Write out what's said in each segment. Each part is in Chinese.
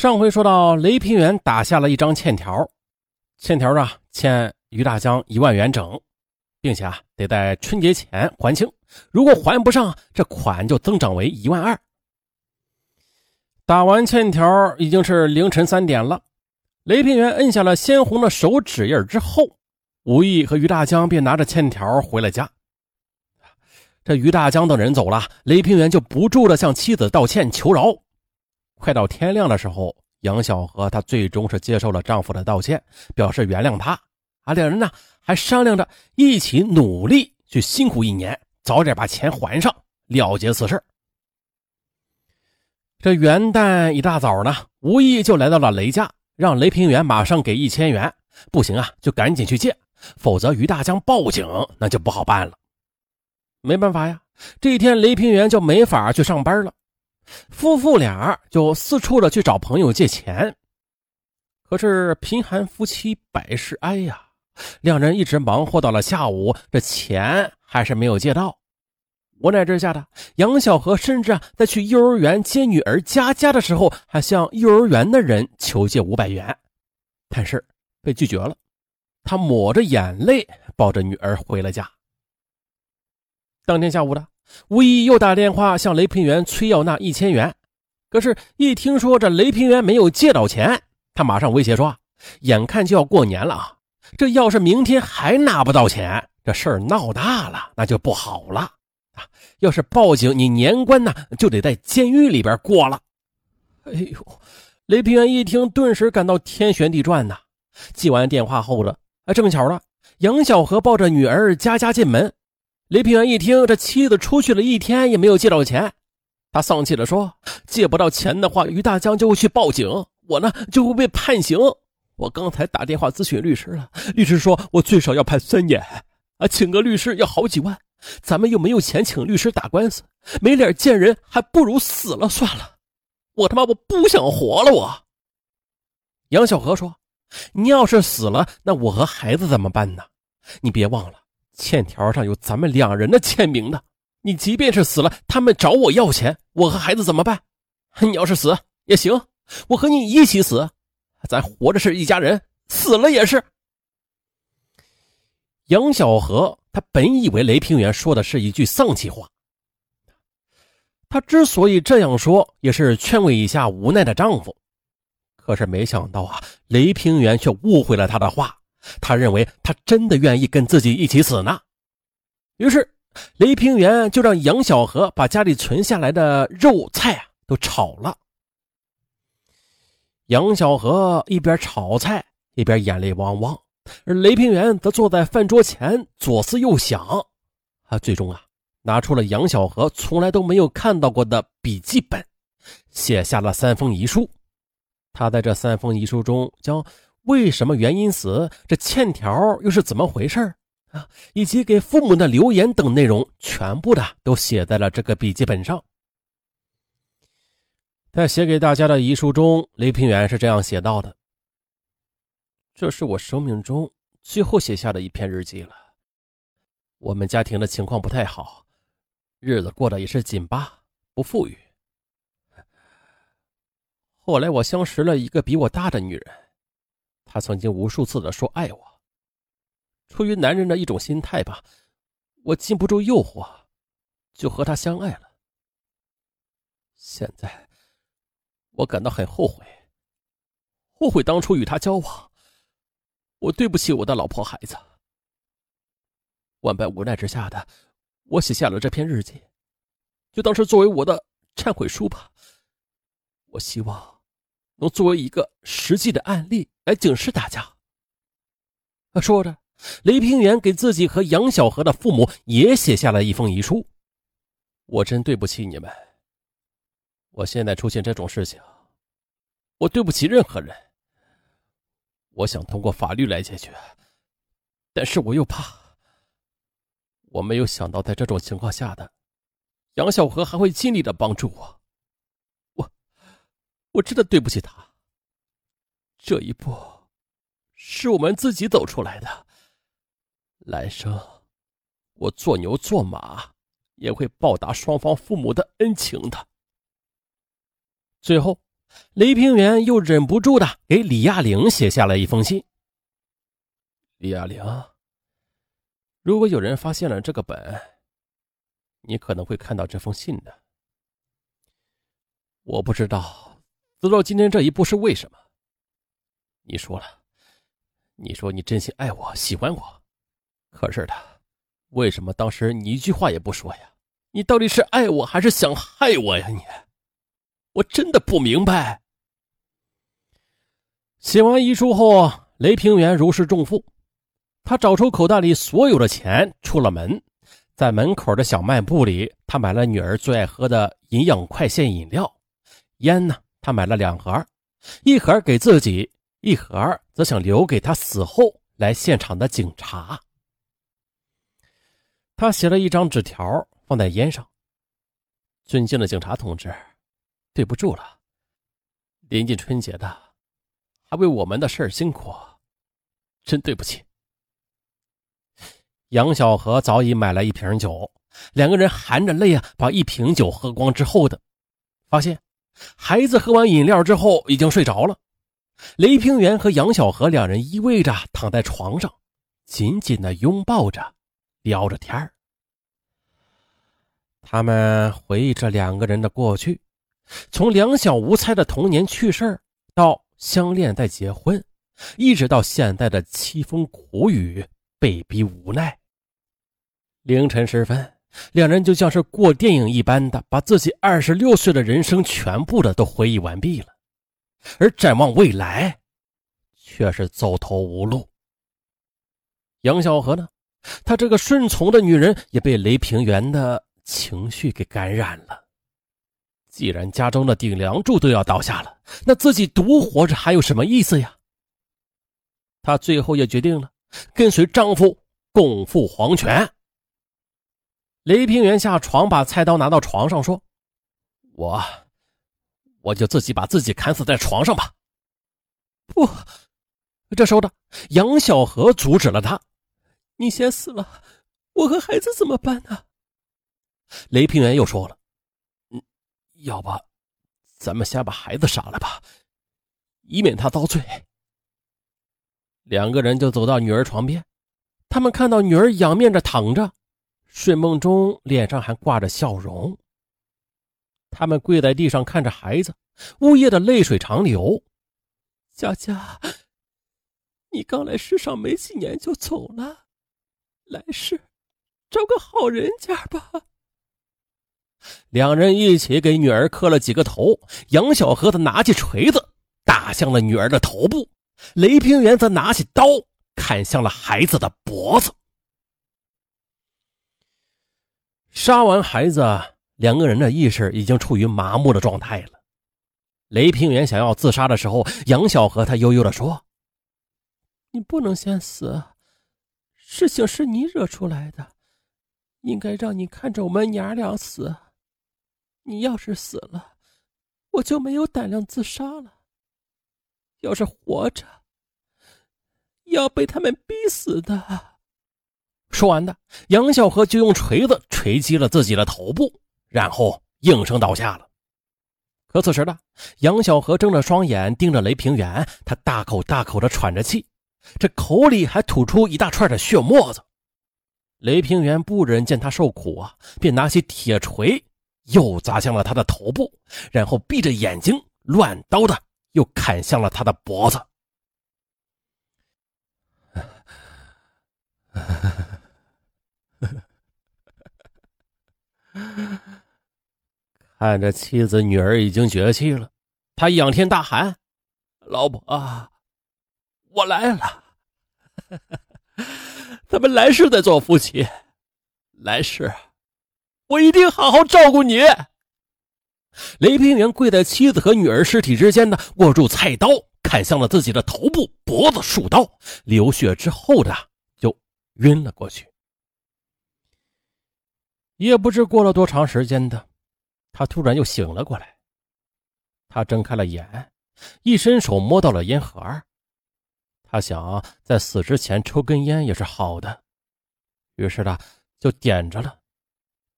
上回说到，雷平原打下了一张欠条，欠条啊欠于大江一万元整，并且啊得在春节前还清，如果还不上，这款就增长为一万二。打完欠条已经是凌晨三点了，雷平原摁下了鲜红的手指印之后，吴毅和于大江便拿着欠条回了家。这于大江等人走了，雷平原就不住的向妻子道歉求饶。快到天亮的时候，杨小河她最终是接受了丈夫的道歉，表示原谅他。啊，两人呢还商量着一起努力去辛苦一年，早点把钱还上，了结此事。这元旦一大早呢，吴意就来到了雷家，让雷平原马上给一千元，不行啊就赶紧去借，否则于大江报警那就不好办了。没办法呀，这一天雷平原就没法去上班了。夫妇俩就四处的去找朋友借钱，可是贫寒夫妻百事哀呀，两人一直忙活到了下午，这钱还是没有借到。无奈之下的杨小河，甚至啊在去幼儿园接女儿佳佳的时候，还向幼儿园的人求借五百元，但是被拒绝了。他抹着眼泪，抱着女儿回了家。当天下午的。吴毅又打电话向雷平原催要那一千元，可是，一听说这雷平原没有借到钱，他马上威胁说：“眼看就要过年了啊，这要是明天还拿不到钱，这事儿闹大了，那就不好了啊！要是报警，你年关呢就得在监狱里边过了。”哎呦，雷平原一听，顿时感到天旋地转呐！接完电话后的，啊，正巧了，杨小河抱着女儿佳佳进门。雷平原一听，这妻子出去了一天也没有借到钱，他丧气地说：“借不到钱的话，于大江就会去报警，我呢就会被判刑。我刚才打电话咨询律师了，律师说我最少要判三年，啊，请个律师要好几万，咱们又没有钱请律师打官司，没脸见人，还不如死了算了。我他妈我不想活了，我。”杨小河说：“你要是死了，那我和孩子怎么办呢？你别忘了。”欠条上有咱们两人的签名的，你即便是死了，他们找我要钱，我和孩子怎么办？你要是死也行，我和你一起死，咱活着是一家人，死了也是。杨小河他本以为雷平原说的是一句丧气话，他之所以这样说，也是劝慰一下无奈的丈夫，可是没想到啊，雷平原却误会了他的话。他认为他真的愿意跟自己一起死呢，于是雷平原就让杨小河把家里存下来的肉菜啊都炒了。杨小河一边炒菜一边眼泪汪汪，而雷平原则坐在饭桌前左思右想，啊，最终啊拿出了杨小河从来都没有看到过的笔记本，写下了三封遗书。他在这三封遗书中将。为什么原因死？这欠条又是怎么回事啊？以及给父母的留言等内容，全部的都写在了这个笔记本上。在写给大家的遗书中，雷平原是这样写到的：“这是我生命中最后写下的一篇日记了。我们家庭的情况不太好，日子过得也是紧巴，不富裕。后来我相识了一个比我大的女人。”他曾经无数次的说爱我，出于男人的一种心态吧，我禁不住诱惑，就和他相爱了。现在，我感到很后悔，后悔当初与他交往，我对不起我的老婆孩子。万般无奈之下的，我写下了这篇日记，就当是作为我的忏悔书吧。我希望。能作为一个实际的案例来警示大家。说着，雷平原给自己和杨小河的父母也写下了一封遗书。我真对不起你们。我现在出现这种事情，我对不起任何人。我想通过法律来解决，但是我又怕。我没有想到，在这种情况下的杨小河还会尽力的帮助我。我真的对不起他。这一步是我们自己走出来的。来生，我做牛做马也会报答双方父母的恩情的。最后，雷平原又忍不住的给李亚玲写下了一封信。李亚玲，如果有人发现了这个本，你可能会看到这封信的。我不知道走到今天这一步是为什么。你说了，你说你真心爱我，喜欢我，可是的，为什么当时你一句话也不说呀？你到底是爱我还是想害我呀？你，我真的不明白。写完遗书后，雷平原如释重负，他找出口袋里所有的钱，出了门，在门口的小卖部里，他买了女儿最爱喝的营养快线饮料，烟呢，他买了两盒，一盒给自己，一盒则想留给他死后来现场的警察。他写了一张纸条。放在烟上。尊敬的警察同志，对不住了。临近春节的，还为我们的事儿辛苦，真对不起。杨小河早已买了一瓶酒，两个人含着泪啊，把一瓶酒喝光之后的，发现孩子喝完饮料之后已经睡着了。雷平原和杨小河两人依偎着躺在床上，紧紧的拥抱着，聊着天。他们回忆着两个人的过去，从两小无猜的童年趣事到相恋再结婚，一直到现在的凄风苦雨、被逼无奈。凌晨时分，两人就像是过电影一般的，把自己二十六岁的人生全部的都回忆完毕了，而展望未来，却是走投无路。杨小荷呢？她这个顺从的女人也被雷平原的。情绪给感染了。既然家中的顶梁柱都要倒下了，那自己独活着还有什么意思呀？她最后也决定了跟随丈夫共赴黄泉。雷平原下床，把菜刀拿到床上，说：“我，我就自己把自己砍死在床上吧。”不，这时候的杨小河阻止了他：“你先死了，我和孩子怎么办呢？”雷平原又说了：“嗯，要不，咱们先把孩子杀了吧，以免他遭罪。”两个人就走到女儿床边，他们看到女儿仰面着躺着，睡梦中脸上还挂着笑容。他们跪在地上看着孩子，呜咽的泪水长流。佳佳，你刚来世上没几年就走了，来世找个好人家吧。两人一起给女儿磕了几个头。杨小河子拿起锤子打向了女儿的头部，雷平原则拿起刀砍向了孩子的脖子。杀完孩子，两个人的意识已经处于麻木的状态了。雷平原想要自杀的时候，杨小河他悠悠的说：“你不能先死，事情是你惹出来的，应该让你看着我们娘俩死。”你要是死了，我就没有胆量自杀了。要是活着，要被他们逼死的。说完的，杨小河就用锤子锤击了自己的头部，然后应声倒下了。可此时的，杨小河睁着双眼盯着雷平原，他大口大口的喘着气，这口里还吐出一大串的血沫子。雷平原不忍见他受苦啊，便拿起铁锤。又砸向了他的头部，然后闭着眼睛乱刀的又砍向了他的脖子。看着妻子女儿已经绝气了，他仰天大喊：“老婆，我来了！咱们来世再做夫妻，来世。”我一定好好照顾你。雷平原跪在妻子和女儿尸体之间呢，握住菜刀，砍向了自己的头部、脖子数刀，流血之后的就晕了过去。也不知过了多长时间的，他突然又醒了过来。他睁开了眼，一伸手摸到了烟盒他想在死之前抽根烟也是好的，于是他就点着了。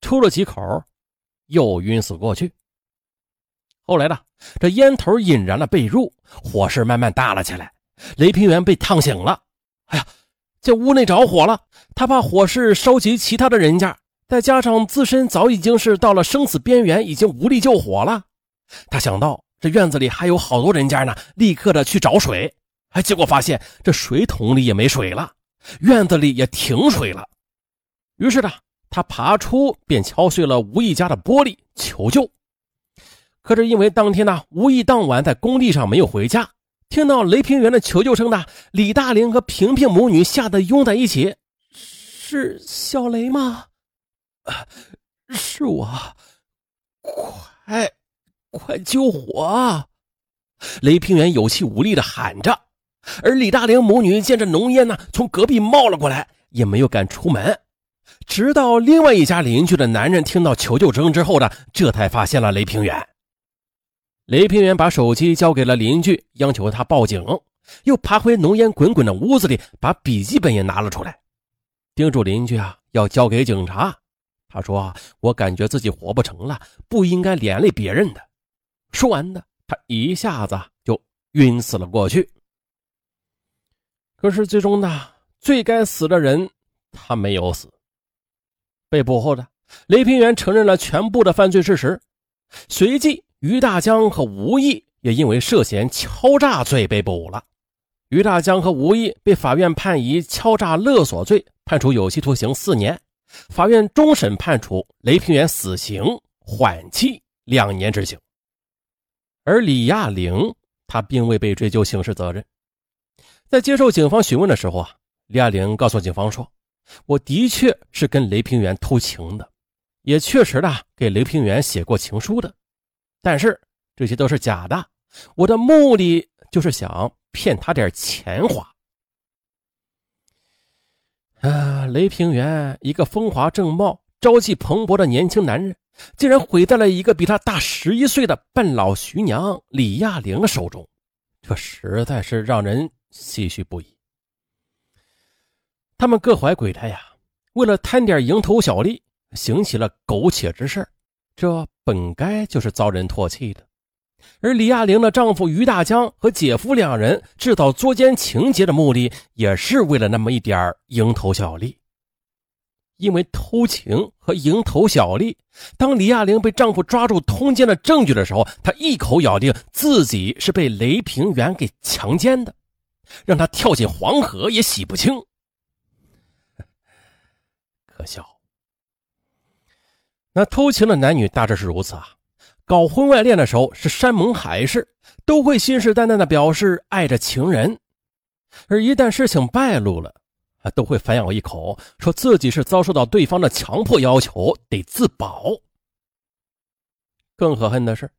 抽了几口，又晕死过去。后来呢，这烟头引燃了被褥，火势慢慢大了起来。雷平原被烫醒了。哎呀，这屋内着火了！他怕火势烧及其他的人家，再加上自身早已经是到了生死边缘，已经无力救火了。他想到这院子里还有好多人家呢，立刻的去找水。哎，结果发现这水桶里也没水了，院子里也停水了。于是呢，他爬出，便敲碎了吴毅家的玻璃求救。可是因为当天呢，吴毅当晚在工地上没有回家，听到雷平原的求救声呢，李大玲和萍萍母女吓得拥在一起。是小雷吗？是我，快，快救火！雷平原有气无力的喊着，而李大玲母女见着浓烟呢从隔壁冒了过来，也没有敢出门。直到另外一家邻居的男人听到求救声之后呢，这才发现了雷平原。雷平原把手机交给了邻居，央求他报警，又爬回浓烟滚滚的屋子里，把笔记本也拿了出来，叮嘱邻居啊要交给警察。他说：“我感觉自己活不成了，不应该连累别人的。”说完呢，他一下子就晕死了过去。可是最终呢，最该死的人他没有死。被捕后的雷平原承认了全部的犯罪事实，随即。于大江和吴毅也因为涉嫌敲诈罪被捕了。于大江和吴毅被法院判以敲诈勒索罪，判处有期徒刑四年。法院终审判处雷平原死刑，缓期两年执行。而李亚玲，她并未被追究刑事责任。在接受警方询问的时候啊，李亚玲告诉警方说：“我的确是跟雷平原偷情的，也确实的给雷平原写过情书的。”但是这些都是假的，我的目的就是想骗他点钱花。啊，雷平原一个风华正茂、朝气蓬勃的年轻男人，竟然毁在了一个比他大十一岁的半老徐娘李亚玲手中，这实在是让人唏嘘不已。他们各怀鬼胎呀，为了贪点蝇头小利，行起了苟且之事这。本该就是遭人唾弃的，而李亚玲的丈夫于大江和姐夫两人制造作奸情节的目的，也是为了那么一点蝇头小利。因为偷情和蝇头小利，当李亚玲被丈夫抓住通奸的证据的时候，她一口咬定自己是被雷平原给强奸的，让她跳进黄河也洗不清。可笑。那偷情的男女大致是如此啊，搞婚外恋的时候是山盟海誓，都会信誓旦旦的表示爱着情人，而一旦事情败露了，啊，都会反咬一口，说自己是遭受到对方的强迫要求，得自保。更可恨的是，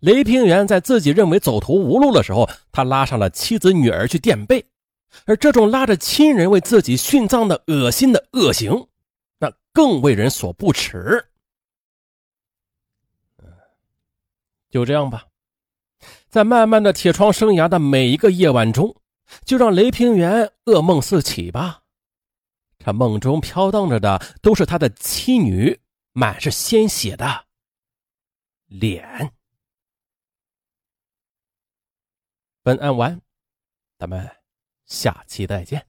雷平原在自己认为走投无路的时候，他拉上了妻子女儿去垫背，而这种拉着亲人为自己殉葬的恶心的恶行，那更为人所不齿。就这样吧，在漫漫的铁窗生涯的每一个夜晚中，就让雷平原噩梦四起吧。他梦中飘荡着的都是他的妻女满是鲜血的脸。本案完，咱们下期再见。